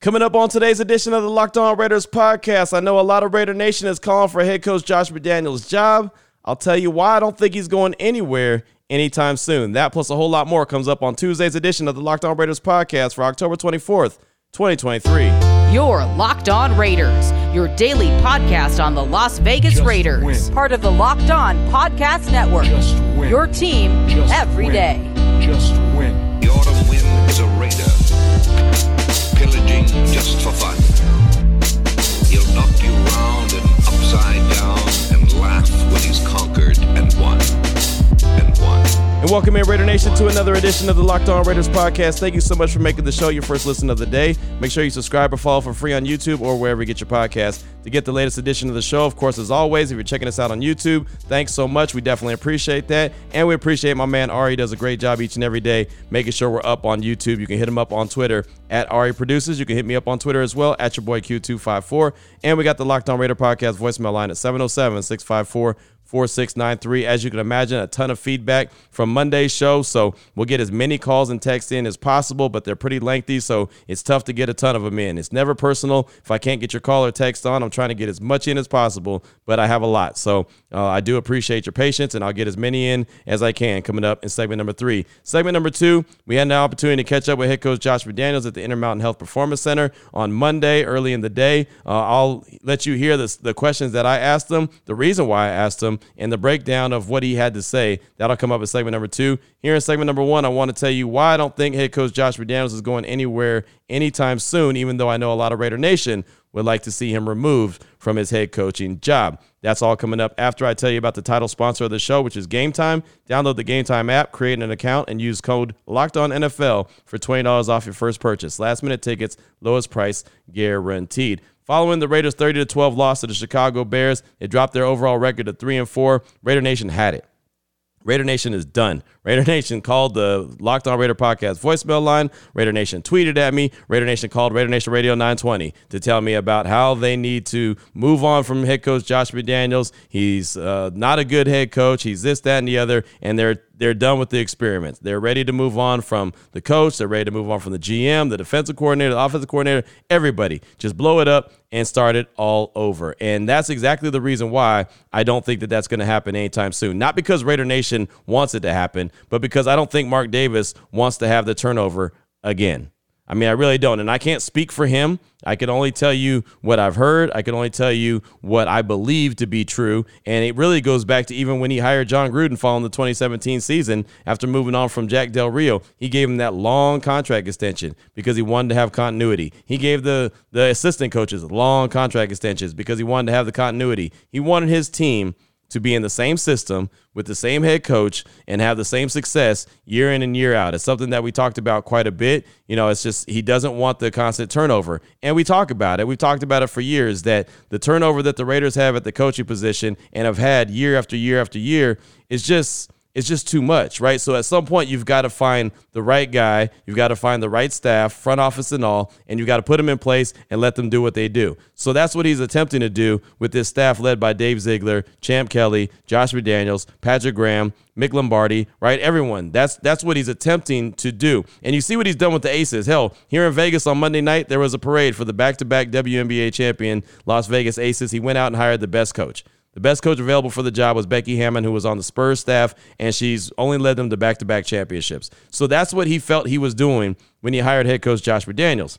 Coming up on today's edition of the Locked On Raiders podcast, I know a lot of Raider Nation is calling for head coach Josh McDaniels' job. I'll tell you why I don't think he's going anywhere anytime soon. That plus a whole lot more comes up on Tuesday's edition of the Locked On Raiders podcast for October 24th, 2023. Your Locked On Raiders, your daily podcast on the Las Vegas Just Raiders. win. Part of the Locked On Podcast Network. Just win. Your team every day. Just every win. day. Just win. The autumn wind is a raider, pillaging just for fun. He'll knock you round and upside down and laugh when he's conquered and won. And welcome in, Raider Nation, to another edition of the Locked On Raiders podcast. Thank you so much for making the show your first listen of the day. Make sure you subscribe or follow for free on YouTube or wherever you get your podcast to get the latest edition of the show. Of course, as always, if you're checking us out on YouTube, thanks so much. We definitely appreciate that. And we appreciate my man Ari does a great job each and every day making sure we're up on YouTube. You can hit him up on Twitter at Ari Produces. You can hit me up on Twitter as well at your boy Q254. And we got the Locked On Raider podcast voicemail line at 707 654 4693. As you can imagine, a ton of feedback from Monday's show. So we'll get as many calls and texts in as possible, but they're pretty lengthy. So it's tough to get a ton of them in. It's never personal. If I can't get your call or text on, I'm trying to get as much in as possible, but I have a lot. So uh, I do appreciate your patience and I'll get as many in as I can coming up in segment number three. Segment number two, we had an opportunity to catch up with head coach Josh McDaniels at the Intermountain Health Performance Center on Monday early in the day. Uh, I'll let you hear the, the questions that I asked them, the reason why I asked and the breakdown of what he had to say. That'll come up in segment number two. Here in segment number one, I want to tell you why I don't think head coach Josh McDaniels is going anywhere anytime soon, even though I know a lot of Raider Nation would like to see him removed from his head coaching job. That's all coming up after I tell you about the title sponsor of the show, which is Game Time. Download the Game Time app, create an account, and use code Locked On NFL for $20 off your first purchase. Last minute tickets, lowest price guaranteed. Following the Raiders' 30 12 loss to the Chicago Bears, it dropped their overall record to 3 and 4. Raider Nation had it. Raider Nation is done. Raider Nation called the Locked On Raider podcast voicemail line. Raider Nation tweeted at me. Raider Nation called Raider Nation Radio 920 to tell me about how they need to move on from head coach Josh McDaniels. He's uh, not a good head coach. He's this, that, and the other, and they're they're done with the experiments. They're ready to move on from the coach. They're ready to move on from the GM, the defensive coordinator, the offensive coordinator, everybody. Just blow it up and start it all over. And that's exactly the reason why I don't think that that's going to happen anytime soon. Not because Raider Nation wants it to happen, but because I don't think Mark Davis wants to have the turnover again. I mean, I really don't. And I can't speak for him. I can only tell you what I've heard. I can only tell you what I believe to be true. And it really goes back to even when he hired Jon Gruden following the 2017 season after moving on from Jack Del Rio. He gave him that long contract extension because he wanted to have continuity. He gave the, the assistant coaches long contract extensions because he wanted to have the continuity. He wanted his team to be in the same system with the same head coach and have the same success year in and year out. It's something that we talked about quite a bit. You know, it's just he doesn't want the constant turnover. And we talk about it. We've talked about it for years that the turnover that the Raiders have at the coaching position and have had year after year after year is just it's just too much, right? So at some point, you've got to find the right guy, you've got to find the right staff, front office and all, and you've got to put them in place and let them do what they do. So that's what he's attempting to do with this staff led by Dave Ziegler, Champ Kelly, Josh McDaniels, Patrick Graham, Mick Lombardi, right? Everyone. That's that's what he's attempting to do. And you see what he's done with the Aces. Hell, here in Vegas on Monday night, there was a parade for the back-to-back WNBA champion Las Vegas Aces. He went out and hired the best coach. The best coach available for the job was Becky Hammond, who was on the Spurs staff, and she's only led them to back to back championships. So that's what he felt he was doing when he hired head coach Josh McDaniels.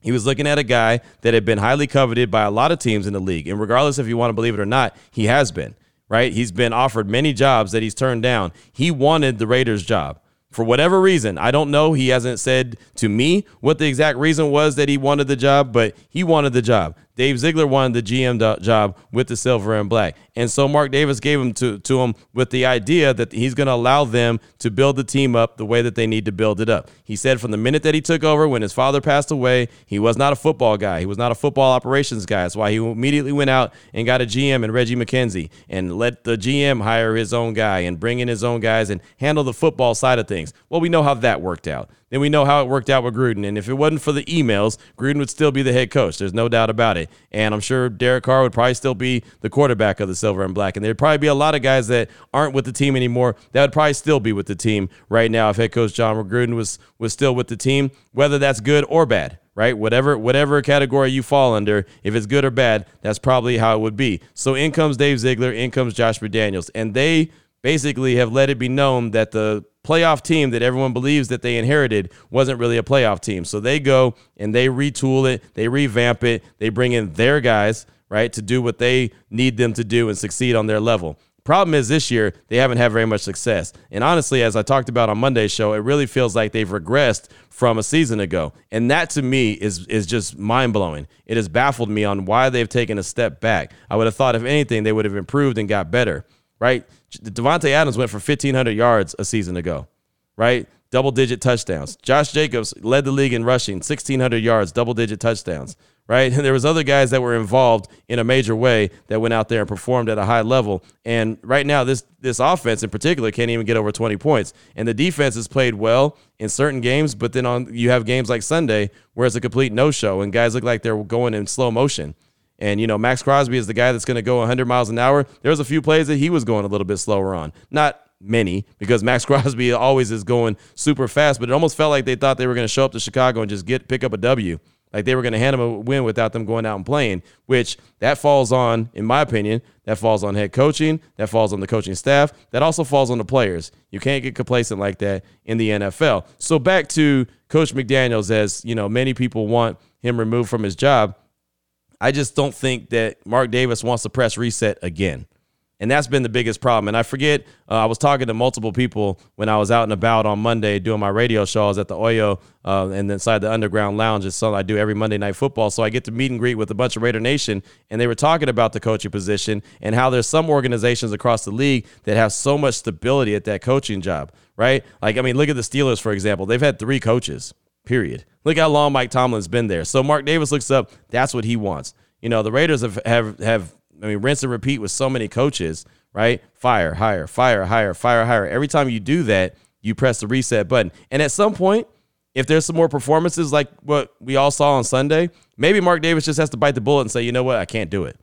He was looking at a guy that had been highly coveted by a lot of teams in the league. And regardless if you want to believe it or not, he has been, right? He's been offered many jobs that he's turned down. He wanted the Raiders job. For whatever reason, I don't know. He hasn't said to me what the exact reason was that he wanted the job, but he wanted the job. Dave Ziegler wanted the GM job with the silver and black. And so Mark Davis gave him to, to him with the idea that he's going to allow them to build the team up the way that they need to build it up. He said from the minute that he took over, when his father passed away, he was not a football guy. He was not a football operations guy. That's why he immediately went out and got a GM and Reggie McKenzie and let the GM hire his own guy and bring in his own guys and handle the football side of things. Well, we know how that worked out. Then we know how it worked out with Gruden. And if it wasn't for the emails, Gruden would still be the head coach. There's no doubt about it. And I'm sure Derek Carr would probably still be the quarterback of the silver and black. And there'd probably be a lot of guys that aren't with the team anymore that would probably still be with the team right now if head coach Jon Gruden was was still with the team, whether that's good or bad right? Whatever whatever category you fall under, if it's good or bad, that's probably how it would be. So in comes Dave Ziegler, in comes Josh McDaniels, and they basically have let it be known that the playoff team that everyone believes that they inherited wasn't really a playoff team. So they go and they retool it, they revamp it, they bring in their guys, right, to do what they need them to do and succeed on their level. Problem is, this year, they haven't had very much success. And honestly, as I talked about on Monday's show, it really feels like they've regressed from a season ago. And that to me is, is just mind blowing. It has baffled me on why they've taken a step back. I would have thought, if anything, they would have improved and got better, right? Davante Adams went for 1,500 yards a season ago, right? Double digit touchdowns. Josh Jacobs led the league in rushing, 1,600 yards, double digit touchdowns right? And there was other guys that were involved in a major way that went out there and performed at a high level. And right now, this this offense in particular can't even get over 20 points. And the defense has played well in certain games, but then on you have games like Sunday where it's a complete no show and guys look like they're going in slow motion. And you know, Maxx Crosby is the guy that's going to go 100 miles an hour. There was a few plays that he was going a little bit slower on. Not many because Maxx Crosby always is going super fast, but it almost felt like they thought they were going to show up to Chicago and just get pick up a W. Like they were going to hand them a win without them going out and playing, which that falls on, in my opinion, that falls on head coaching, that falls on the coaching staff, that also falls on the players. You can't get complacent like that in the NFL. So back to Coach McDaniels, as you know, many people want him removed from his job. I just don't think that Mark Davis wants to press reset again. And that's been the biggest problem. And I forget, uh, I was talking to multiple people when I was out and about on Monday doing my radio shows at the Oyo uh, and inside the Underground Lounge. It's something I do every Monday Night Football. So I get to meet and greet with a bunch of Raider Nation. And they were talking about the coaching position and how there's some organizations across the league that have so much stability at that coaching job, right? Like, I mean, look at the Steelers, for example. They've had three coaches, period. Look how long Mike Tomlin's been there. So Mark Davis looks up, that's what he wants. You know, the Raiders have, have, have I mean, rinse and repeat with so many coaches, right? Fire, hire, fire, hire, fire, hire. Every time you do that, you press the reset button. And at some point, if there's some more performances like what we all saw on Sunday, maybe Mark Davis just has to bite the bullet and say, you know what, I can't do it.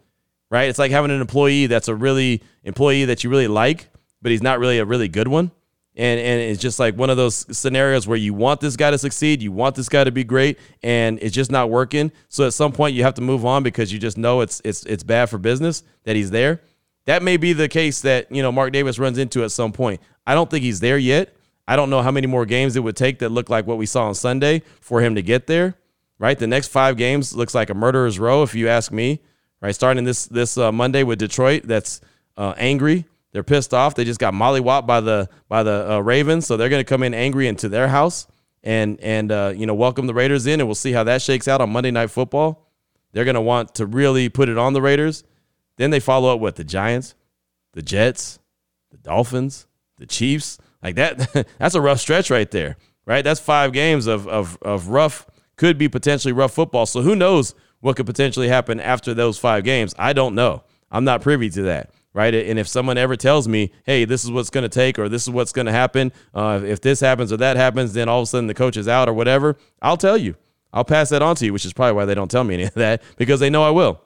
Right? It's like having an employee that's a really employee that you really like, but he's not really a really good one. And and it's just like one of those scenarios where you want this guy to succeed, you want this guy to be great, and it's just not working. So at some point you have to move on because you just know it's it's it's bad for business that he's there. That may be the case that you know Mark Davis runs into at some point. I don't think he's there yet. I don't know how many more games it would take that look like what we saw on Sunday for him to get there. Right, the next five games looks like a murderer's row, if you ask me. Right, starting this this uh, Monday with Detroit, that's uh, angry they're pissed off. They just got mollywopped by the by the uh, Ravens, so they're going to come in angry into their house and and uh, you know welcome the Raiders in, and we'll see how that shakes out on Monday Night Football. They're going to want to really put it on the Raiders. Then they follow up with the Giants, the Jets, the Dolphins, the Chiefs. Like that, that's a rough stretch right there, right? That's five games of of of rough, could be potentially rough football. So who knows what could potentially happen after those five games? I don't know. I'm not privy to that right? And if someone ever tells me, hey, this is what's going to take or this is what's going to happen, uh, if this happens or that happens, then all of a sudden the coach is out or whatever, I'll tell you. I'll pass that on to you, which is probably why they don't tell me any of that because they know I will.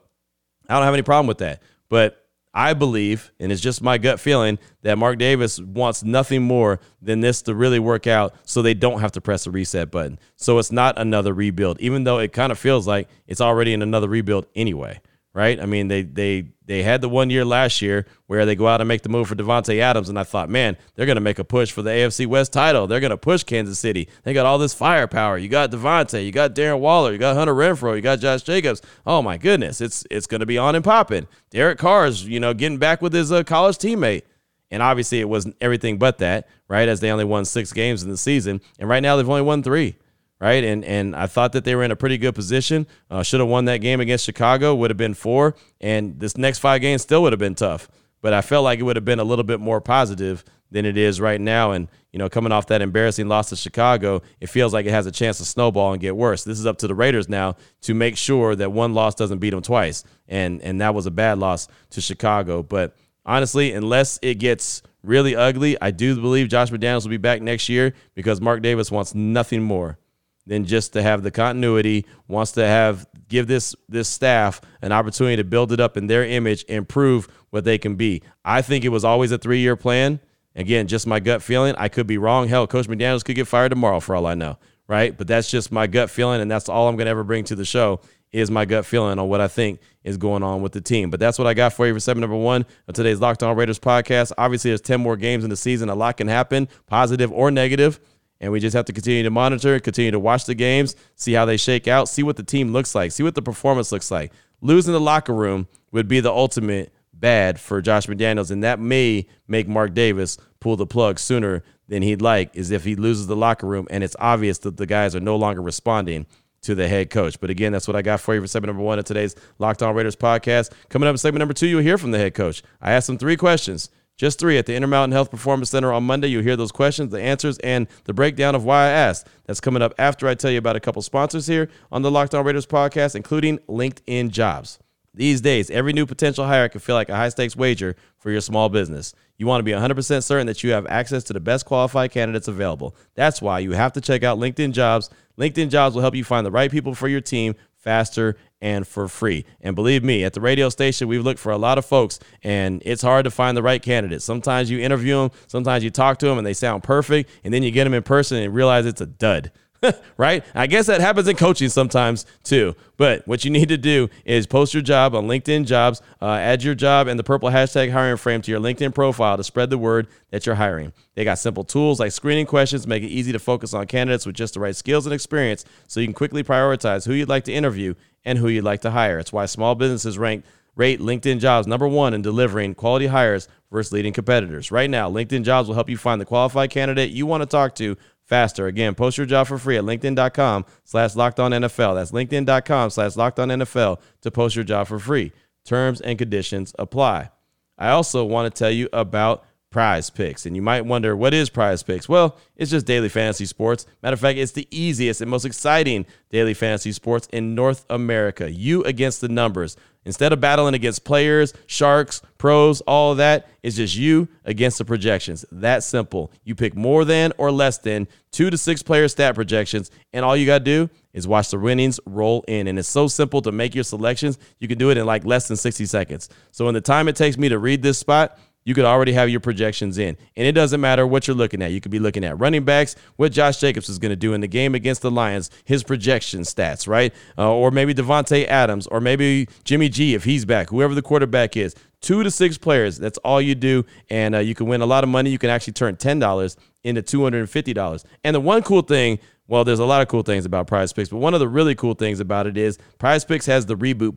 I don't have any problem with that. But I believe, and it's just my gut feeling, that Mark Davis wants nothing more than this to really work out so they don't have to press the reset button. So it's not another rebuild, even though it kind of feels like it's already in another rebuild anyway right? I mean, they they they had the one year last year where they go out and make the move for Davante Adams, and I thought, man, they're going to make a push for the AFC West title. They're going to push Kansas City. They got all this firepower. You got Davante, you got Darren Waller, you got Hunter Renfrow, you got Josh Jacobs. Oh my goodness, it's it's going to be on and popping. Derek Carr's, you know, getting back with his uh, college teammate. And obviously, it wasn't everything but that, right? As they only won six games in the season, and right now they've only won three right? And and I thought that they were in a pretty good position. Uh, should have won that game against Chicago. Would have been four, and this next five games still would have been tough. But I felt like it would have been a little bit more positive than it is right now. And you know, coming off that embarrassing loss to Chicago, it feels like it has a chance to snowball and get worse. This is up to the Raiders now to make sure that one loss doesn't beat them twice. And and that was a bad loss to Chicago. But honestly, unless it gets really ugly, I do believe Josh McDaniels will be back next year because Mark Davis wants nothing more than just to have the continuity, wants to have give this this staff an opportunity to build it up in their image and prove what they can be. I think it was always a three year plan. Again, just my gut feeling. I could be wrong. Hell, Coach McDaniels could get fired tomorrow for all I know. right? But that's just my gut feeling, and that's all I'm to ever bring to the show is my gut feeling on what I think is going on with the team. But that's what I got for you for segment number one of today's Locked On Raiders podcast. Obviously, there's 10 more games in the season. A lot can happen, positive or negative. And we just have to continue to monitor, continue to watch the games, see how they shake out, see what the team looks like, see what the performance looks like. Losing the locker room would be the ultimate bad for Josh McDaniels, and that may make Mark Davis pull the plug sooner than he'd like, is if he loses the locker room and it's obvious that the guys are no longer responding to the head coach. But again, that's what I got for you for segment number one of today's Locked On Raiders podcast. Coming up in segment number two, you'll hear from the head coach. I asked him three questions, just three, at the Intermountain Health Performance Center on Monday. You'll hear those questions, the answers, and the breakdown of why I asked. That's coming up after I tell you about a couple sponsors here on the Locked On Raiders podcast, including LinkedIn Jobs. These days, every new potential hire can feel like a high stakes wager for your small business. You want to be 100% certain that you have access to the best qualified candidates available. That's why you have to check out LinkedIn Jobs. LinkedIn Jobs will help you find the right people for your team faster and for free. And believe me, at the radio station, we've looked for a lot of folks, and it's hard to find the right candidates. Sometimes you interview them, sometimes you talk to them, and they sound perfect, and then you get them in person and realize it's a dud. right? I guess that happens in coaching sometimes too. But what you need to do is post your job on LinkedIn Jobs, uh, add your job and the purple hashtag hiring frame to your LinkedIn profile to spread the word that you're hiring. They got simple tools like screening questions, make it easy to focus on candidates with just the right skills and experience so you can quickly prioritize who you'd like to interview and who you'd like to hire. It's why small businesses rank rate LinkedIn Jobs number one in delivering quality hires versus leading competitors. Right now, LinkedIn Jobs will help you find the qualified candidate you want to talk to faster. Again, post your job for free at LinkedIn.com slash locked on NFL. That's LinkedIn.com slash locked on NFL to post your job for free. Terms and conditions apply. I also want to tell you about prize picks. And you might wonder, what is prize picks? Well, it's just daily fantasy sports. Matter of fact, it's the easiest and most exciting daily fantasy sports in North America. You against the numbers. Instead of battling against players, sharks, pros, all that, it's just you against the projections. That simple. You pick more than or less than two to six player stat projections, and all you got to do is watch the winnings roll in. And it's so simple to make your selections. You can do it in like less than 60 seconds. So, in the time it takes me to read this spot, you could already have your projections in. And it doesn't matter what you're looking at. You could be looking at running backs, what Josh Jacobs is going to do in the game against the Lions, his projection stats, right? Uh, or maybe Davante Adams, or maybe Jimmy G if he's back, whoever the quarterback is. Two to six players. That's all you do. And uh, you can win a lot of money. You can actually turn $10 into $250. And the one cool thing well, there's a lot of cool things about Prize Picks, but one of the really cool things about it is Prize Picks has the reboot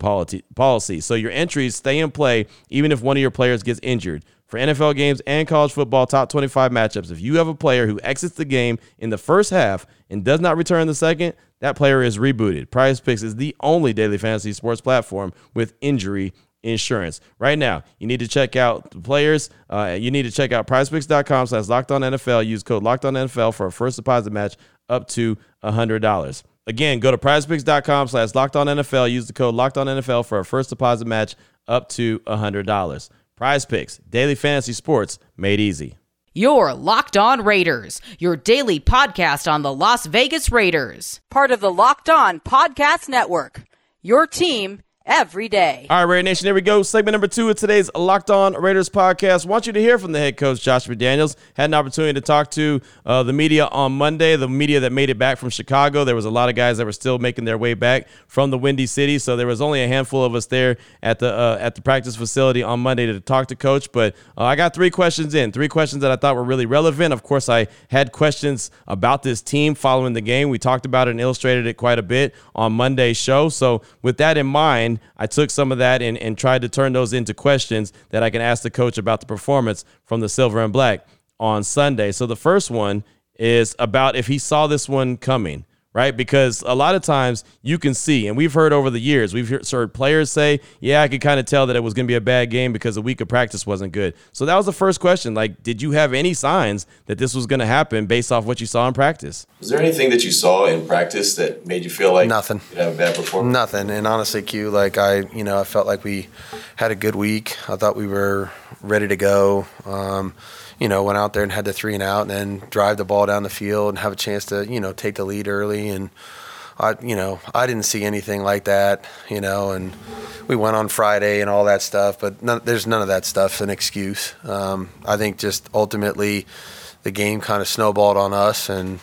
policy. So your entries stay in play even if one of your players gets injured. For NFL games and college football top 25 matchups, if you have a player who exits the game in the first half and does not return the second, that player is rebooted. Prize Picks is the only daily fantasy sports platform with injury insurance. Right now, you need to check out the players. Uh, you need to check out prizepicks.com slash locked on NFL. Use code locked on NFL for a first deposit match up to $100. Again, go to prizepicks.com slash locked on NFL. Use the code locked on NFL for a first deposit match up to $100. Prize Picks, daily fantasy sports made easy. Your Locked On Raiders, your daily podcast on the Las Vegas Raiders. Part of the Locked On Podcast Network. Your team every day. All right, Raider Nation, here we go. Segment number two of today's Locked On Raiders podcast. want you to hear from the head coach, Josh McDaniels. Had an opportunity to talk to uh, the media on Monday, the media that made it back from Chicago. There was a lot of guys that were still making their way back from the Windy City, so there was only a handful of us there at the uh, at the practice facility on Monday to talk to Coach. But uh, I got three questions in, three questions that I thought were really relevant. Of course, I had questions about this team following the game. We talked about it and illustrated it quite a bit on Monday's show. So with that in mind, I took some of that and, and tried to turn those into questions that I can ask the coach about the performance from the silver and black on Sunday. So the first one is about if he saw this one coming right? Because a lot of times you can see, and we've heard over the years, we've heard players say, yeah, I could kind of tell that it was going to be a bad game because the week of practice wasn't good. So that was the first question. Like, did you have any signs that this was going to happen based off what you saw in practice? Was there anything that you saw in practice that made you feel like nothing? You have a bad performance. Nothing. And honestly, Q, like I, you know, I felt like we had a good week. I thought we were ready to go. Um, you know, went out there and had the three and out, and then drive the ball down the field and have a chance to, you know, take the lead early. And I, you know, I didn't see anything like that, you know. And we went on Friday and all that stuff, but none, there's none of that stuff an excuse. Um, I think just ultimately, the game kind of snowballed on us, and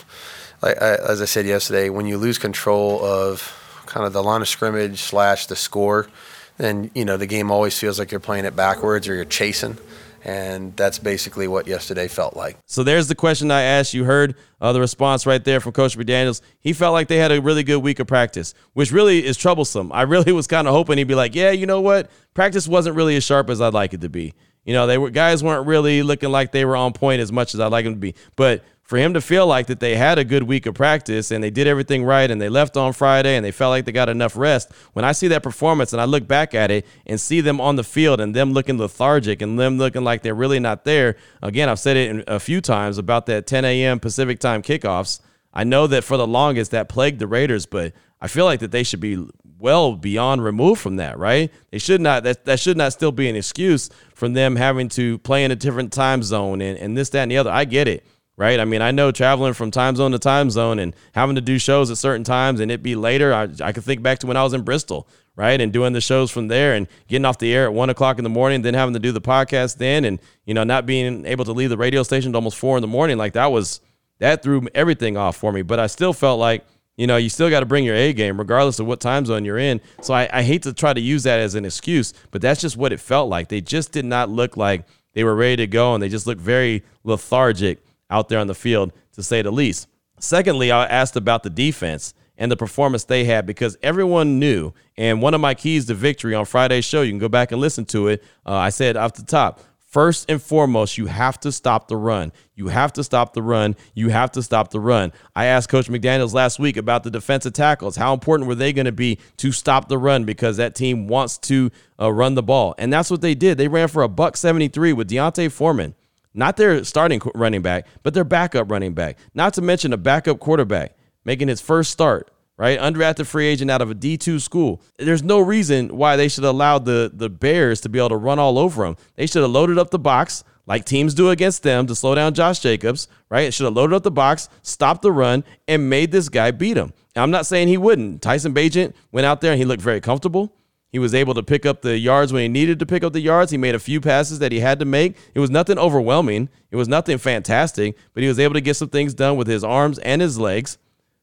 I, as I said yesterday, when you lose control of kind of the line of scrimmage slash the score, then you know the game always feels like you're playing it backwards or you're chasing. And that's basically what yesterday felt like. So there's the question I asked. You heard uh, the response right there from Coach McDaniels. He felt like they had a really good week of practice, which really is troublesome. I really was kind of hoping he'd be like, yeah, you know what? Practice wasn't really as sharp as I'd like it to be. You know, they were guys weren't really looking like they were on point as much as I'd like them to be. But for him to feel like that they had a good week of practice and they did everything right and they left on Friday and they felt like they got enough rest. When I see that performance and I look back at it and see them on the field and them looking lethargic and them looking like they're really not there, again, I've said it a few times about that 10 a.m. Pacific time kickoffs. I know that for the longest that plagued the Raiders, but I feel like that they should be well beyond removed from that, right? They should not that that should not still be an excuse from them having to play in a different time zone and, and this, that, and the other. I get it right? I mean, I know traveling from time zone to time zone and having to do shows at certain times and it be later. I, I can think back to when I was in Bristol, right? And doing the shows from there and getting off the air at one o'clock in the morning, then having to do the podcast then and, you know, not being able to leave the radio station to almost four in the morning. Like that was, that threw everything off for me. But I still felt like, you know, you still got to bring your A game regardless of what time zone you're in. So I, I hate to try to use that as an excuse, but that's just what it felt like. They just did not look like they were ready to go and they just looked very lethargic out there on the field, to say the least. Secondly, I asked about the defense and the performance they had because everyone knew. And one of my keys to victory on Friday's show, you can go back and listen to it. Uh, I said off the top, first and foremost, you have to stop the run. You have to stop the run. You have to stop the run. I asked Coach McDaniels last week about the defensive tackles. How important were they going to be to stop the run because that team wants to uh, run the ball? And that's what they did. They ran for a buck 73 with D'Onta Foreman not their starting running back, but their backup running back. Not to mention a backup quarterback making his first start, right? Undrafted free agent out of a D2 school. There's no reason why they should allow the, the Bears to be able to run all over them. They should have loaded up the box like teams do against them to slow down Josh Jacobs, right? It should have loaded up the box, stopped the run, and made this guy beat him. I'm not saying he wouldn't. Tyson Bagent went out there and he looked very comfortable. He was able to pick up the yards when he needed to pick up the yards. He made a few passes that he had to make. It was nothing overwhelming. It was nothing fantastic, but he was able to get some things done with his arms and his legs.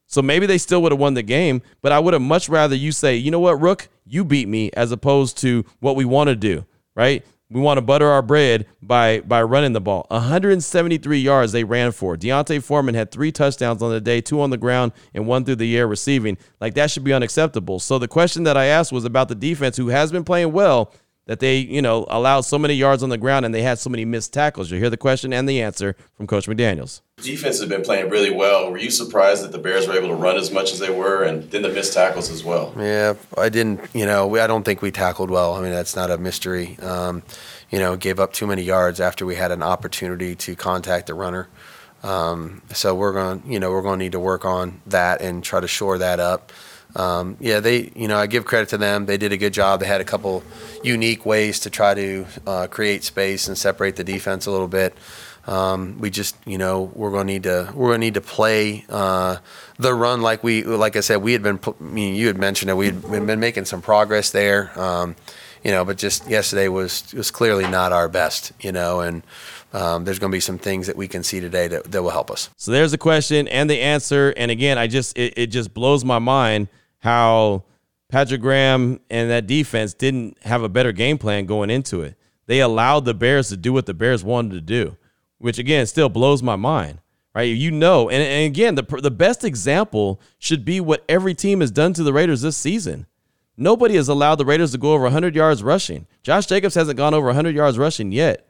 So maybe they still would have won the game, but I would have much rather you say, you know what, Rook, you beat me, as opposed to what we want to do, right? We want to butter our bread by by running the ball. 173 yards they ran for. D'Onta Foreman had three touchdowns on the day, two on the ground and one through the air receiving. Like that should be unacceptable. So the question that I asked was about the defense, who has been playing well, that they you know allowed so many yards on the ground and they had so many missed tackles. You'll hear the question and the answer from Coach McDaniel's. Defense has been playing really well. Were you surprised that the Bears were able to run as much as they were, and then the missed tackles as well? Yeah, I didn't. You know, I don't think we tackled well. I mean, that's not a mystery. Um, you know, gave up too many yards after we had an opportunity to contact the runner. Um, so we're going, you know, we're going to need to work on that and try to shore that up. Um, yeah, they, you know, I give credit to them. They did a good job. They had a couple unique ways to try to uh, create space and separate the defense a little bit. Um, we just, you know, we're going to need to we're going to need to play uh, the run like we, like I said, we had been. I mean, you had mentioned that We had been making some progress there, um, you know, but just yesterday was was clearly not our best, you know, and. Um, there's going to be some things that we can see today that, that will help us. So there's the question and the answer. And again, I just it, it just blows my mind how Patrick Graham and that defense didn't have a better game plan going into it. They allowed the Bears to do what the Bears wanted to do which again still blows my mind. Right, you know, and, and again, the the best example should be what every team has done to the Raiders this season. Nobody has allowed the Raiders to go over 100 yards rushing. Josh Jacobs hasn't gone over 100 yards rushing yet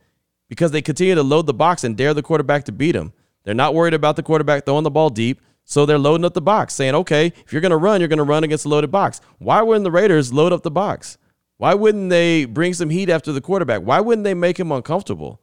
because they continue to load the box and dare the quarterback to beat him. They're not worried about the quarterback throwing the ball deep, so they're loading up the box, saying, okay, if you're going to run, you're going to run against a loaded box. Why wouldn't the Raiders load up the box? Why wouldn't they bring some heat after the quarterback? Why wouldn't they make him uncomfortable?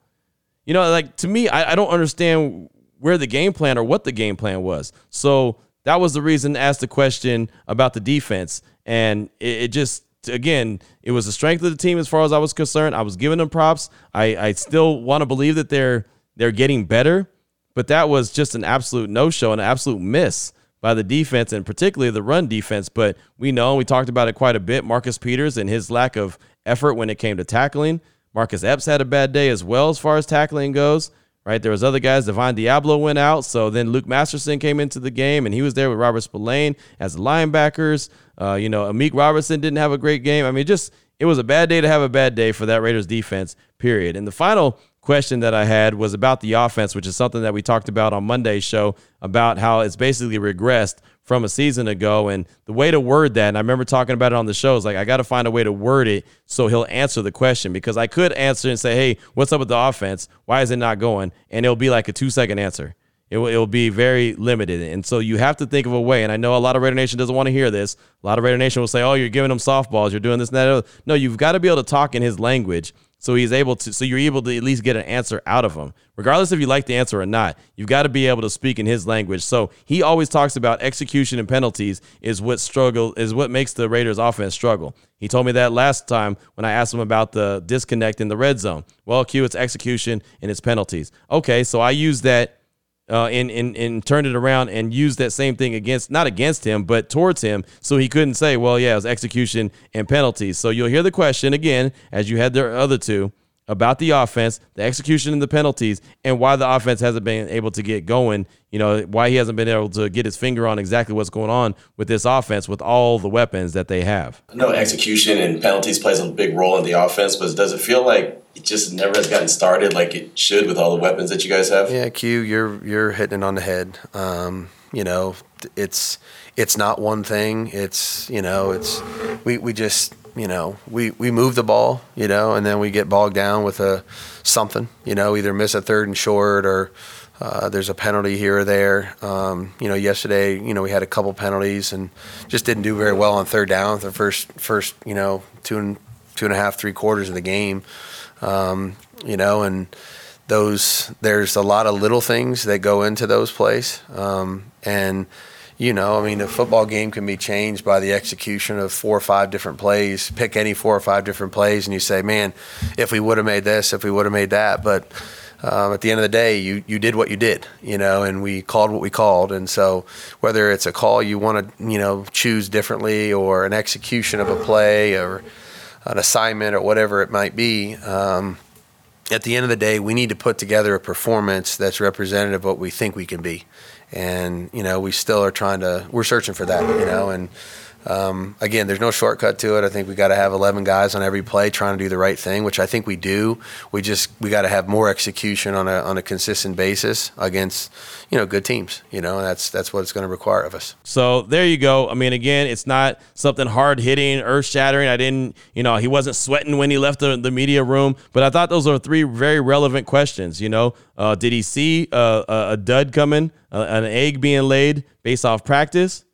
You know, like to me, I, I don't understand where the game plan or what the game plan was. So that was the reason to ask the question about the defense. And it, it, just, again, it was the strength of the team as far as I was concerned. I was giving them props. I, I still want to believe that they're they're getting better, but that was just an absolute no show, an absolute miss by the defense and particularly the run defense. But we know, we talked about it quite a bit, Marcus Peters and his lack of effort when it came to tackling. Marcus Epps had a bad day as well as far as tackling goes, right? There was other guys. Divine Deablo went out, so then Luke Masterson came into the game, and he was there with Robert Spillane as the linebackers. Uh, you know, Amik Robertson didn't have a great game. I mean, just it was a bad day to have a bad day for that Raiders defense. Period. And the final question that I had was about the offense, which is something that we talked about on Monday's show about how it's basically regressed from a season ago. And the way to word that, and I remember talking about it on the show, is like, I got to find a way to word it so he'll answer the question because I could answer and say, hey, what's up with the offense? Why is it not going? And it'll be like a two second answer. It will, it will be very limited. And so you have to think of a way. And I know a lot of Raider Nation doesn't want to hear this. A lot of Raider Nation will say, oh, you're giving him softballs. You're doing this and that. No, you've got to be able to talk in his language so he's able to so you're able to at least get an answer out of him. Regardless if you like the answer or not you've got to be able to speak in his language. So he always talks about execution and penalties is what struggle is what makes the raiders offense struggle. He told me that last time when i asked him about the disconnect in the red zone. Well q it's execution and it's penalties. Okay so i use that uh, and, and, and turned it around and used that same thing against, not against him, but towards him. So he couldn't say, well, yeah, it was execution and penalties. So you'll hear the question again, as you had the other two, about the offense, the execution and the penalties, and why the offense hasn't been able to get going. You know, why he hasn't been able to get his finger on exactly what's going on with this offense with all the weapons that they have. I know execution and penalties plays a big role in the offense, but does it feel like it just never has gotten started like it should with all the weapons that you guys have. Yeah, Q, you're you're hitting it on the head. Um, you know, it's it's not one thing. It's you know, it's we we just you know we we move the ball, you know, and then we get bogged down with a something, you know, either miss a third and short or. Uh, there's a penalty here or there. Um, you know, yesterday, you know, we had a couple penalties and just didn't do very well on third down. The first, first, you know, two and two and a half, three quarters of the game um, you know, and those there's a lot of little things that go into those plays, um, and you know, I mean, a football game can be changed by the execution of four or five different plays. Pick any four or five different plays, and you say, "Man, if we would have made this, if we would have made that," but um, at the end of the day, you you did what you did, you know, and we called what we called. And so, whether it's a call you want to, you know, choose differently, or an execution of a play, or an assignment or whatever it might be. Um, at the end of the day, we need to put together a performance that's representative of what we think we can be. And, you know, we still are trying to, we're searching for that, you know, and um, again, there's no shortcut to it. I think we got to have 11 guys on every play trying to do the right thing, which I think we do. We just we got to have more execution on a on a consistent basis against you know good teams. You know, that's that's what it's going to require of us. So there you go. I mean, again, it's not something hard hitting, earth shattering. I didn't, you know, he wasn't sweating when he left the, the media room. But I thought those are three very relevant questions. You know, uh, did he see uh, a, a dud coming, uh, an egg being laid based off practice?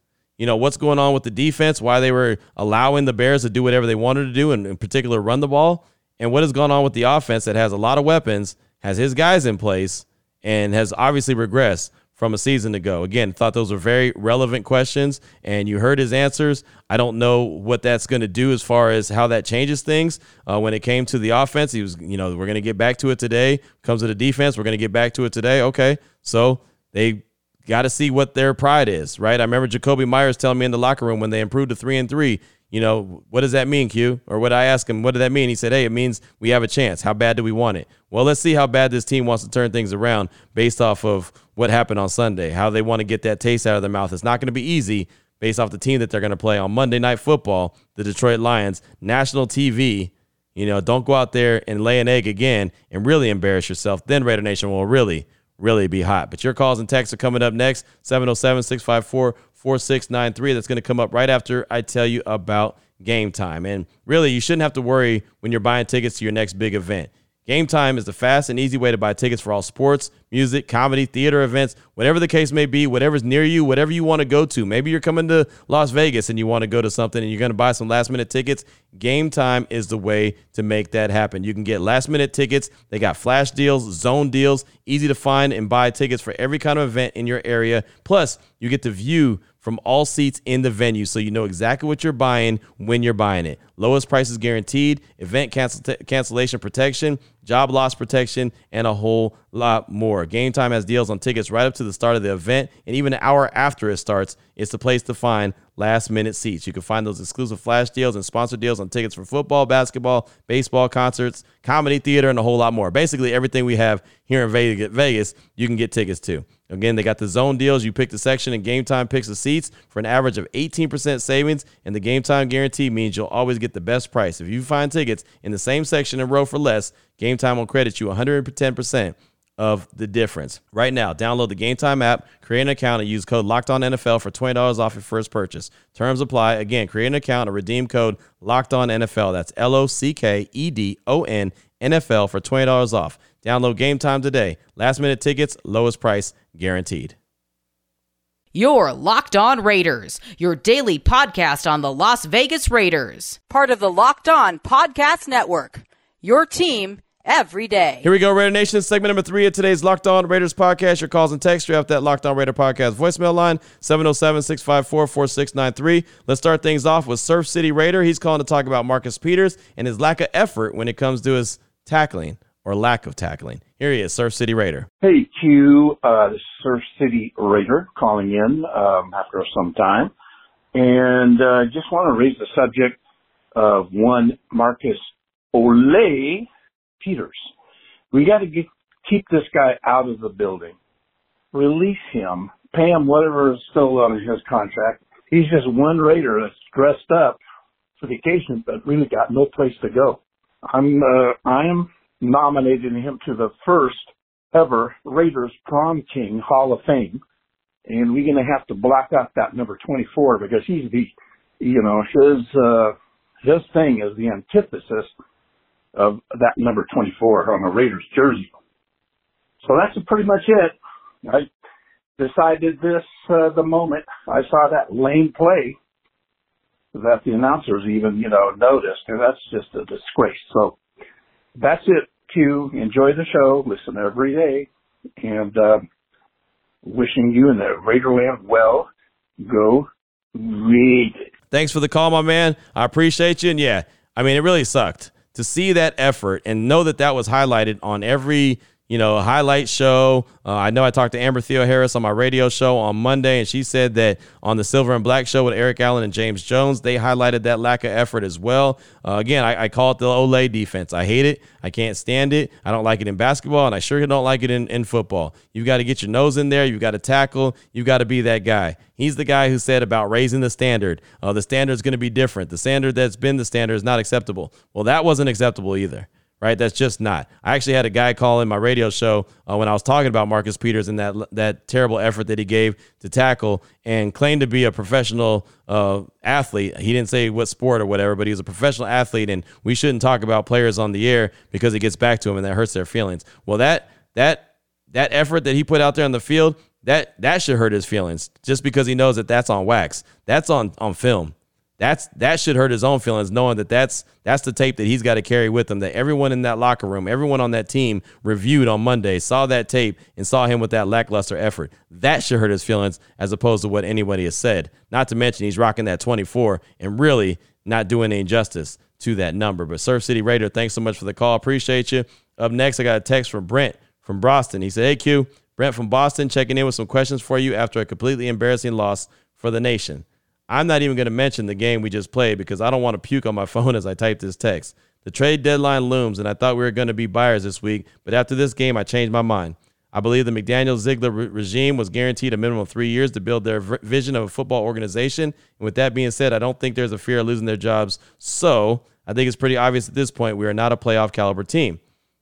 You know, what's going on with the defense, why they were allowing the Bears to do whatever they wanted to do, and in particular, run the ball, and what has gone on with the offense that has a lot of weapons, has his guys in place, and has obviously regressed from a season ago. Again, thought those were very relevant questions, and you heard his answers. I don't know what that's going to do as far as how that changes things. Uh, when it came to the offense, he was, you know, we're going to get back to it today. Comes to the defense, we're going to get back to it today. Okay, so they got to see what their pride is, right? I remember Jakobi Meyers telling me in the locker room when they improved to three and three, you know, what does that mean, Q? Or what I asked him, what did that mean? He said, hey, it means we have a chance. How bad do we want it? Well, let's see how bad this team wants to turn things around based off of what happened on Sunday, how they want to get that taste out of their mouth. It's not going to be easy based off the team that they're going to play on Monday Night Football, the Detroit Lions, national TV. You know, don't go out there and lay an egg again and really embarrass yourself. Then Raider Nation will really really be hot. But your calls and texts are coming up next 707 654 4693. That's going to come up right after I tell you about game time. And really, you shouldn't have to worry when you're buying tickets to your next big event. Game Time is the fast and easy way to buy tickets for all sports, music, comedy, theater events, whatever the case may be, whatever's near you, whatever you want to go to. Maybe you're coming to Las Vegas and you want to go to something and you're going to buy some last minute tickets. Game Time is the way to make that happen. You can get last minute tickets. They got flash deals, zone deals, easy to find and buy tickets for every kind of event in your area. Plus, you get to view from all seats in the venue so you know exactly what you're buying when you're buying it. Lowest prices guaranteed, event cancel- cancellation protection, job loss protection, and a whole lot more. Game Time has deals on tickets right up to the start of the event, and even an hour after it starts. It's the place to find last minute seats. You can find those exclusive flash deals and sponsor deals on tickets for football, basketball, baseball, concerts, comedy, theater, and a whole lot more. Basically, everything we have here in Vegas, you can get tickets to. Again, they got the zone deals. You pick the section, and Game Time picks the seats for an average of 18% savings. And the Game Time guarantee means you'll always get the best price. If you find tickets in the same section and row for less, Game Time will credit you 110% of the difference. Right now, download the Game Time app, create an account, and use code Locked On NFL for twenty dollars off your first purchase. Terms apply. Again, create an account and redeem code Locked On NFL. That's L O C K E D O N NFL for twenty dollars off. Download Game Time today. Last minute tickets, lowest price guaranteed. Your Locked On Raiders, your daily podcast on the Las Vegas Raiders, part of the Locked On Podcast Network. Your team every day. Here we go, Raider Nation. Segment number three of today's Locked On Raiders podcast. Your calls and texts. You have that Locked On Raider podcast voicemail line, 707 654 4693. Let's start things off with Surf City Raider. He's calling to talk about Marcus Peters and his lack of effort when it comes to his tackling or lack of tackling. Here he is, Surf City Raider. Hey, Q, uh, this is Surf City Raider calling in um, after some time. And uh, just want to raise the subject of one Marcus Ole Peters. We got to get, keep this guy out of the building. Release him. Pay him whatever is still on his contract. He's just one Raider that's dressed up for the occasion, but really got no place to go. I'm, uh, I am nominating him to the first ever Raiders Prom King Hall of Fame. And we're going to have to block out that number 24 because he's the, you know, his, uh, his thing is the antithesis of that number 24 on a Raiders jersey. So that's pretty much it. I decided this uh, the moment I saw that lame play that the announcers even, you know, noticed, and that's just a disgrace. So that's it, Q. Enjoy the show, listen every day, and uh, wishing you and the Raiderland well. Go read. Thanks for the call, my man. I appreciate you. And yeah, I mean, it really sucked to see that effort and know that that was highlighted on every you know, highlight show. Uh, I know I talked to Amber Theoharis on my radio show on Monday, and she said that on the Silver and Black show with Eric Allen and James Jones, they highlighted that lack of effort as well. Uh, again, I, I, call it the Olay defense. I hate it. I can't stand it. I don't like it in basketball, and I sure don't like it in, in football. You've got to get your nose in there. You've got to tackle. You've got to be that guy. He's the guy who said about raising the standard. Uh, the standard is going to be different. The standard that's been the standard is not acceptable. Well, that wasn't acceptable either right? That's just not. I actually had a guy call in my radio show uh, when I was talking about Marcus Peters and that that terrible effort that he gave to tackle and claimed to be a professional uh, athlete. He didn't say what sport or whatever, but he was a professional athlete, and we shouldn't talk about players on the air because it gets back to him and that hurts their feelings. Well, that that that effort that he put out there on the field. That, that should hurt his feelings just because he knows that that's on wax. That's on, on film that's that should hurt his own feelings knowing that that's that's the tape that he's got to carry with him that everyone in that locker room everyone on that team reviewed on monday saw that tape and saw him with that lackluster effort. That should hurt his feelings as opposed to what anybody has said. Not to mention he's rocking that 24 and really not doing any justice to that number. But surf city raider thanks so much for the call. Appreciate you. Up next i got a text from brent from boston. He said hey q brent from boston checking in with some questions for you after a completely embarrassing loss for the nation I'm not even going to mention the game we just played because I don't want to puke on my phone as I type this text. The trade deadline looms, and I thought we were going to be buyers this week, but after this game, I changed my mind. I believe the McDaniel Ziegler re- regime was guaranteed a minimum of three years to build their v- vision of a football organization. And with that being said, I don't think there's a fear of losing their jobs. So I think it's pretty obvious at this point we are not a playoff caliber team.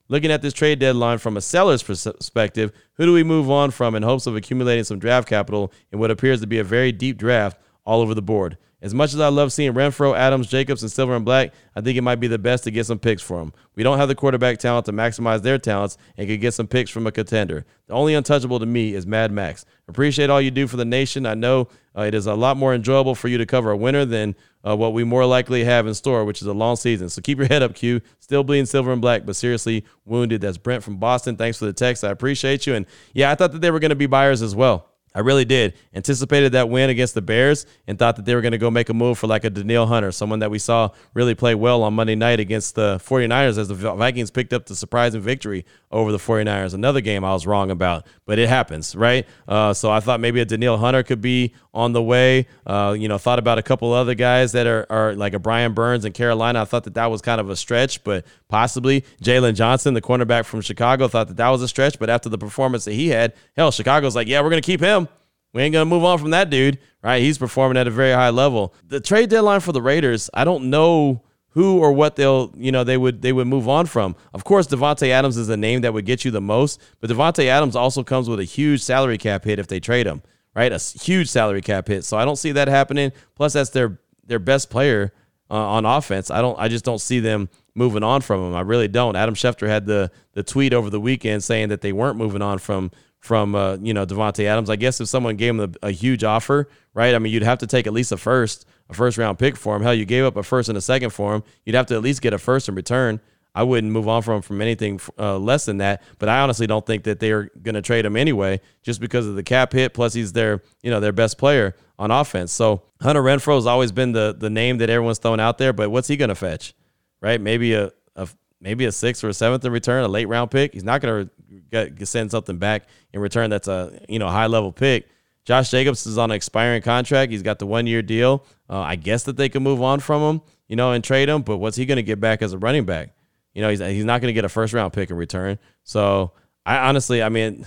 Looking at this trade deadline from a seller's perspective, who do we move on from in hopes of accumulating some draft capital in what appears to be a very deep draft all over the board. As much as I love seeing Renfrow, Adams, Jacobs, and Silver and Black, I think it might be the best to get some picks for them. We don't have the quarterback talent to maximize their talents and could get some picks from a contender. The only untouchable to me is Mad Max. Appreciate all you do for the nation. I know uh, it is a lot more enjoyable for you to cover a winner than uh, what we more likely have in store, which is a long season. So keep your head up, Q. Still bleeding silver and black, but seriously wounded. That's Brent from Boston. Thanks for the text. I appreciate you. And yeah, I thought that they were going to be buyers as well. I really did. Anticipated that win against the Bears and thought that they were going to go make a move for like a Danielle Hunter, someone that we saw really play well on Monday night against the 49ers as the Vikings picked up the surprising victory over the 49ers. Another game I was wrong about, but it happens, right? Uh, so I thought maybe a Danielle Hunter could be on the way. Uh, you know, thought about a couple other guys that are, are like a Brian Burns in Carolina. I thought that that was kind of a stretch, but possibly Jaylon Johnson, the cornerback from Chicago, thought that that was a stretch. But after the performance that he had, hell, Chicago's like, yeah, we're going to keep him. We ain't gonna move on from that dude, right? He's performing at a very high level. The trade deadline for the Raiders, I don't know who or what they'll, you know, they would they would move on from. Of course, Davante Adams is the name that would get you the most, but Davante Adams also comes with a huge salary cap hit if they trade him, right? A huge salary cap hit. So I don't see that happening. Plus, that's their their best player uh, on offense. I don't. I just don't see them moving on from him. I really don't. Adam Schefter had the the tweet over the weekend saying that they weren't moving on from from uh, you know Davante Adams. I guess if someone gave him a, a, huge offer, right? I mean, you'd have to take at least a first, a first round pick for him. Hell, you gave up a first and a second for him. You'd have to at least get a first in return. I wouldn't move on from him from anything uh, less than that. But I honestly don't think that they're going to trade him anyway, just because of the cap hit. Plus, he's their you know their best player on offense. So Hunter Renfrow has always been the the name that everyone's thrown out there. But what's he going to fetch? Right? Maybe a, a maybe a sixth or a seventh in return, a late round pick. He's not going to get, send something back in return that's a you know high level pick. Josh Jacobs is on an expiring contract. He's got the one year deal. Uh, I guess that they can move on from him, you know, and trade him. But what's he going to get back as a running back? You know, he's he's not going to get a first round pick in return. So I honestly, I mean,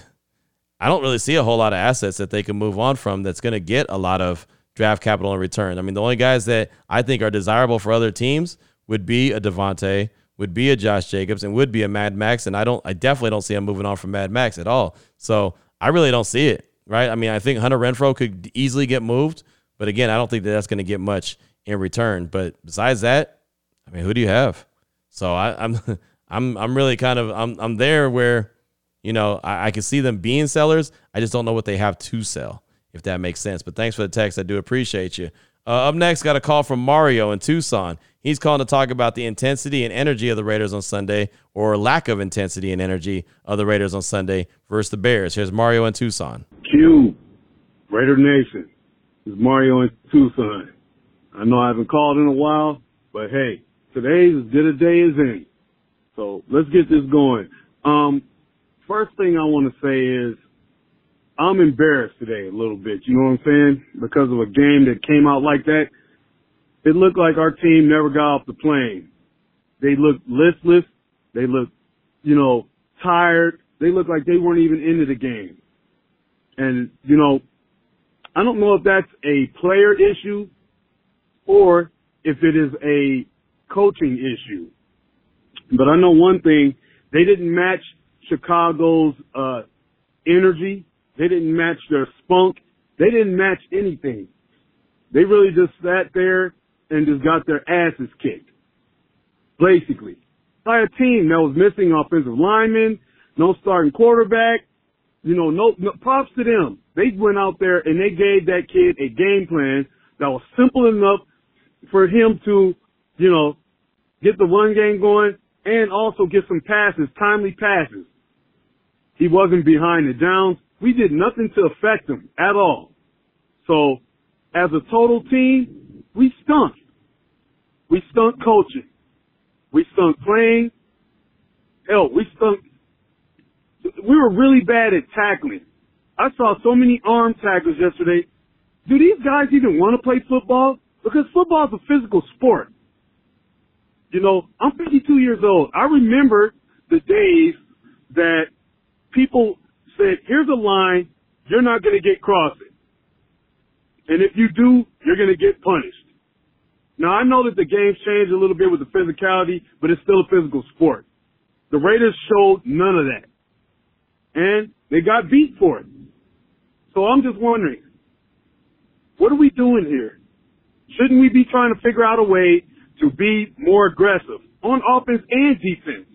I don't really see a whole lot of assets that they can move on from that's going to get a lot of draft capital in return. I mean, the only guys that I think are desirable for other teams would be a Davante, would be a Josh Jacobs and would be a Mad Max. And I don't, I definitely don't see him moving on from Mad Max at all. So I really don't see it, right? I mean, I think Hunter Renfrow could easily get moved, but again, I don't think that that's going to get much in return. But besides that, I mean, who do you have? So I, am I'm, I'm, I'm really kind of, I'm, I'm there where, you know, I, I can see them being sellers. I just don't know what they have to sell, if that makes sense. But thanks for the text. I do appreciate you. Uh, up next, got a call from Mario in Tucson. He's calling to talk about the intensity and energy of the Raiders on Sunday, or lack of intensity and energy of the Raiders on Sunday versus the Bears. Here's Mario in Tucson. Q, Raider Nation. This is Mario in Tucson. I know I haven't called in a while, but hey, today's as good a day as any. So let's get this going. Um, first thing I want to say is I'm embarrassed today a little bit. You know what I'm saying? Because of a game that came out like that. It looked like our team never got off the plane. They looked listless. They looked, you know, tired. They looked like they weren't even into the game. And, you know, I don't know if that's a player issue or if it is a coaching issue. But I know one thing, they didn't match Chicago's uh energy they didn't match their spunk. They didn't match anything. They really just sat there and just got their asses kicked. Basically. By a team that was missing offensive linemen, no starting quarterback, you know, no, no props to them. They went out there and they gave that kid a game plan that was simple enough for him to, you know, get the run game going and also get some passes, timely passes. He wasn't behind the downs. We did nothing to affect him at all. So as a total team, we stunk. We stunk coaching. We stunk playing. Hell, we stunk. We were really bad at tackling. I saw so many arm tackles yesterday. Do these guys even want to play football? Because football is a physical sport. You know, I'm 52 years old. I remember the days that people said, here's a line, you're not going to get crossing. And if you do, you're going to get punished. Now I know that the game's changed a little bit with the physicality, but it's still a physical sport. The Raiders showed none of that. And they got beat for it. So I'm just wondering, what are we doing here? Shouldn't we be trying to figure out a way to be more aggressive on offense and defense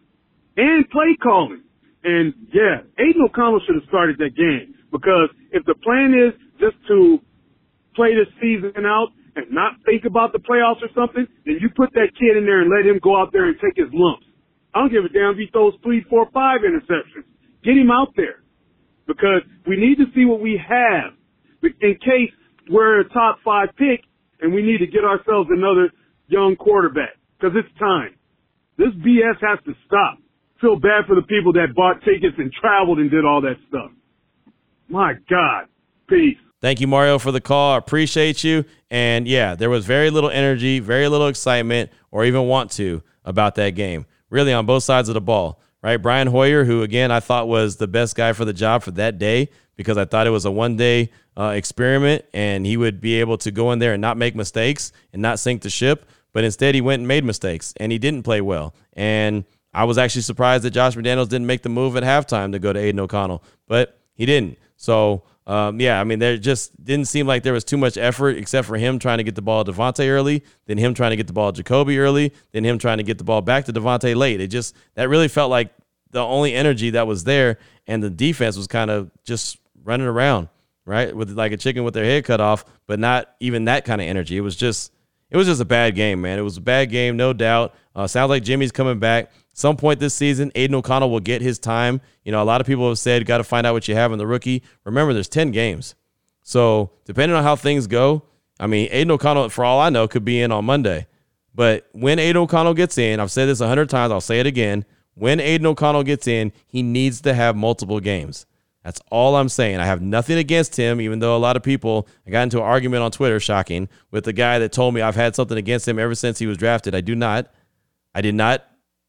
and play calling? And yeah, Aidan O'Connell should have started that game because if the plan is just to play this season out and not think about the playoffs or something, then you put that kid in there and let him go out there and take his lumps. I don't give a damn if he throws three, four, five interceptions. Get him out there because we need to see what we have in case we're a top five pick and we need to get ourselves another young quarterback because it's time. This BS has to stop. Feel bad for the people that bought tickets and traveled and did all that stuff. My God. Peace. Thank you, Mario, for the call. I appreciate you. And yeah, there was very little energy, very little excitement, or even want to about that game, really on both sides of the ball, right? Brian Hoyer, who again I thought was the best guy for the job for that day because I thought it was a one day uh, experiment and he would be able to go in there and not make mistakes and not sink the ship. But instead, he went and made mistakes and he didn't play well. And I was actually surprised that Josh McDaniels didn't make the move at halftime to go to Aidan O'Connell, but he didn't. So, um, yeah, I mean, there just didn't seem like there was too much effort except for him trying to get the ball to Davante early, then him trying to get the ball to Jakobi early, then him trying to get the ball back to Davante late. It just, that really felt like the only energy that was there, and the defense was kind of just running around, right? With like a chicken with their head cut off, but not even that kind of energy. It was just, it was just a bad game, man. It was a bad game, no doubt. Uh, sounds like Jimmy's coming back. Some point this season, Aidan O'Connell will get his time. You know, a lot of people have said, got to find out what you have in the rookie. Remember, there's 10 games. So, depending on how things go, I mean, Aidan O'Connell, for all I know, could be in on Monday. But when Aidan O'Connell gets in, I've said this a hundred times, I'll say it again. When Aidan O'Connell gets in, he needs to have multiple games. That's all I'm saying. I have nothing against him, even though a lot of people, I got into an argument on Twitter, shocking, with the guy that told me I've had something against him ever since he was drafted. I do not. I did not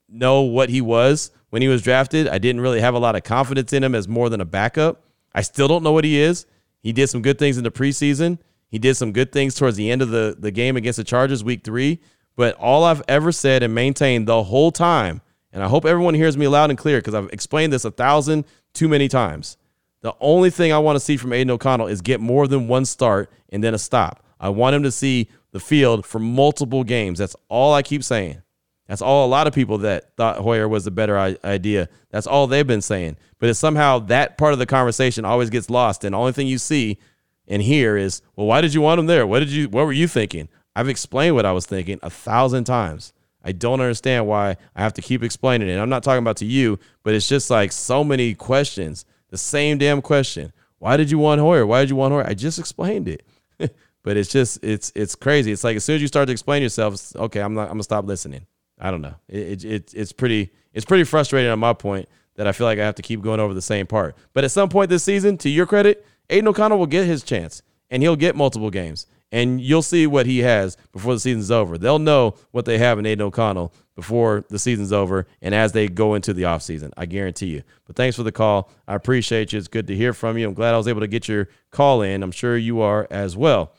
know what he was when he was drafted. I didn't really have a lot of confidence in him as more than a backup. I still don't know what he is. He did some good things in the preseason. He did some good things towards the end of the, the game against the Chargers week three. But all I've ever said and maintained the whole time, and I hope everyone hears me loud and clear because I've explained this a thousand too many times. The only thing I want to see from Aidan O'Connell is get more than one start and then a stop. I want him to see the field for multiple games. That's all I keep saying. That's all a lot of people that thought Hoyer was a better idea. That's all they've been saying. But it's somehow that part of the conversation always gets lost. And the only thing you see and hear is, well, why did you want him there? What did you what were you thinking? I've explained what I was thinking a thousand times. I don't understand why I have to keep explaining it. I'm not talking about to you, but it's just like so many questions. The same damn question. Why did you want Hoyer? Why did you want Hoyer? I just explained it. but it's just it's it's crazy. It's like as soon as you start to explain yourself, okay, I'm not I'm gonna stop listening. I don't know. It, it, it's pretty it's pretty frustrating on my point that I feel like I have to keep going over the same part. But at some point this season, to your credit, Aidan O'Connell will get his chance and he'll get multiple games. And you'll see what he has before the season's over. They'll know what they have in Aidan O'Connell before the season's over and as they go into the offseason. I guarantee you. But thanks for the call. I appreciate you. It's good to hear from you. I'm glad I was able to get your call in. I'm sure you are as well.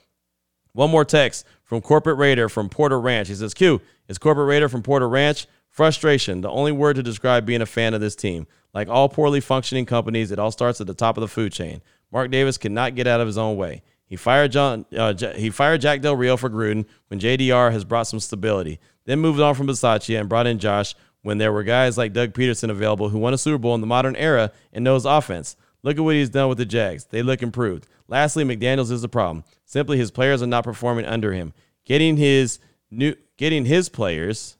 One more text from Corporate Raider from Porter Ranch. He says, Q, is Corporate Raider from Porter Ranch. Frustration, the only word to describe being a fan of this team. Like all poorly functioning companies, it all starts at the top of the food chain. Mark Davis cannot get out of his own way. He fired John. Uh, he fired Jack Del Rio for Gruden when JDR has brought some stability. Then moved on from Bisaccia and brought in Josh when there were guys like Doug Pederson available who won a Super Bowl in the modern era and knows offense. Look at what he's done with the Jags. They look improved. Lastly, McDaniels is the problem. Simply, his players are not performing under him. Getting his new, getting his players,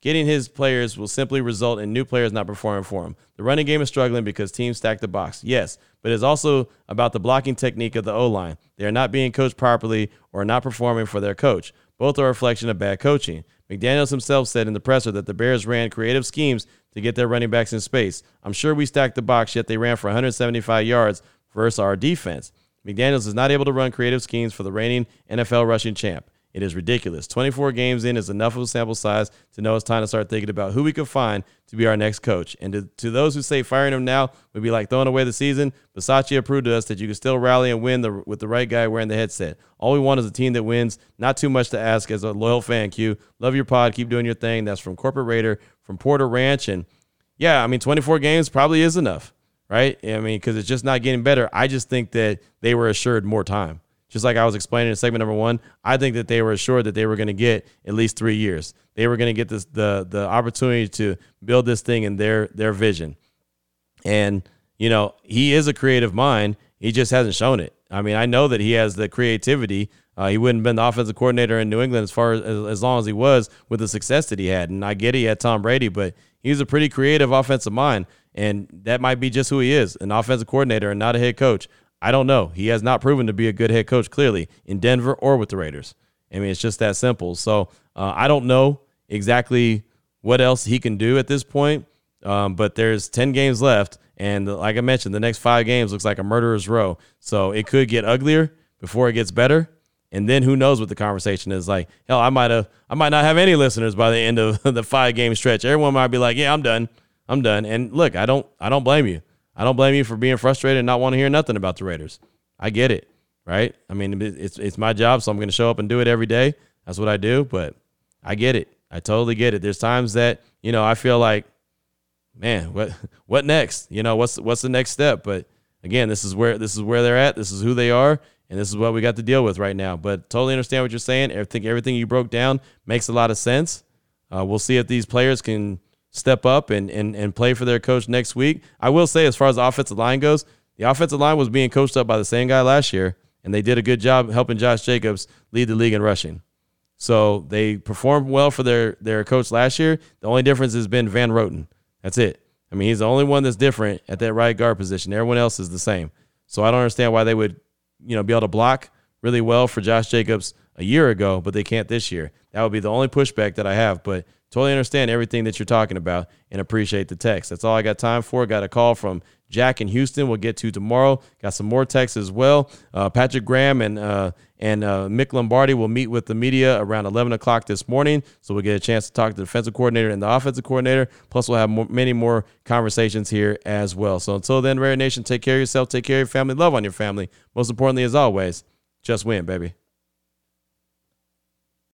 getting his players will simply result in new players not performing for him. The running game is struggling because teams stack the box. Yes, but it's also about the blocking technique of the O line. They are not being coached properly or not performing for their coach. Both are a reflection of bad coaching. McDaniels himself said in the presser that the Bears ran creative schemes to get their running backs in space. I'm sure we stacked the box, yet they ran for 175 yards versus our defense. McDaniels is not able to run creative schemes for the reigning NFL rushing champ. It is ridiculous. 24 games in is enough of a sample size to know it's time to start thinking about who we could find to be our next coach. And to, to those who say firing him now would be like throwing away the season, Bisaccia proved to us that you can still rally and win the, with the right guy wearing the headset. All we want is a team that wins. Not too much to ask as a loyal fan, Q. Love your pod. Keep doing your thing. That's from Corporate Raider from Porter Ranch. And yeah, I mean, 24 games probably is enough, right? I mean, because it's just not getting better. I just think that they were assured more time just like I was explaining in segment number one, I think that they were assured that they were going to get at least three years. They were going to get this the the opportunity to build this thing in their their vision. And you know, he is a creative mind. He just hasn't shown it. I mean, I know that he has the creativity. Uh, he wouldn't have been the offensive coordinator in New England as far as, as long as he was with the success that he had. And I get he had Tom Brady, but he's a pretty creative offensive mind. And that might be just who he is an offensive coordinator and not a head coach. I don't know. He has not proven to be a good head coach clearly in Denver or with the Raiders. I mean, it's just that simple. So uh, I don't know exactly what else he can do at this point. Um, but there's 10 games left. And like I mentioned, the next five games looks like a murderer's row. So it could get uglier before it gets better. And then who knows what the conversation is like? Hell, I might have, I might not have any listeners by the end of the five game stretch. Everyone might be like, "Yeah, I'm done, I'm done." And look, I don't, I don't blame you. I don't blame you for being frustrated and not want to hear nothing about the Raiders. I get it, right? I mean, it's it's my job, so I'm going to show up and do it every day. That's what I do. But I get it. I totally get it. There's times that you know I feel like, man, what what next? You know, what's what's the next step? But again, this is where this is where they're at. This is who they are and this is what we got to deal with right now. But totally understand what you're saying. I think everything you broke down makes a lot of sense. Uh, we'll see if these players can step up and, and, and play for their coach next week. I will say, as far as the offensive line goes, the offensive line was being coached up by the same guy last year, and they did a good job helping Josh Jacobs lead the league in rushing. So they performed well for their, their coach last year. The only difference has been Van Roten. That's it. I mean, he's the only one that's different at that right guard position. Everyone else is the same. So I don't understand why they would you know, be able to block really well for Josh Jacobs a year ago, but they can't this year. That would be the only pushback that I have. But totally understand everything that you're talking about and appreciate the text. That's all I got time for. Got a call from Jack in Houston. We'll get to tomorrow. Got some more texts as well. Uh, Patrick Graham and uh, and uh, Mick Lombardi will meet with the media around 11 o'clock this morning. So we'll get a chance to talk to the defensive coordinator and the offensive coordinator. Plus, we'll have more, many more conversations here as well. So until then, Raider Nation, take care of yourself, take care of your family, love on your family. Most importantly, as always, just win, baby.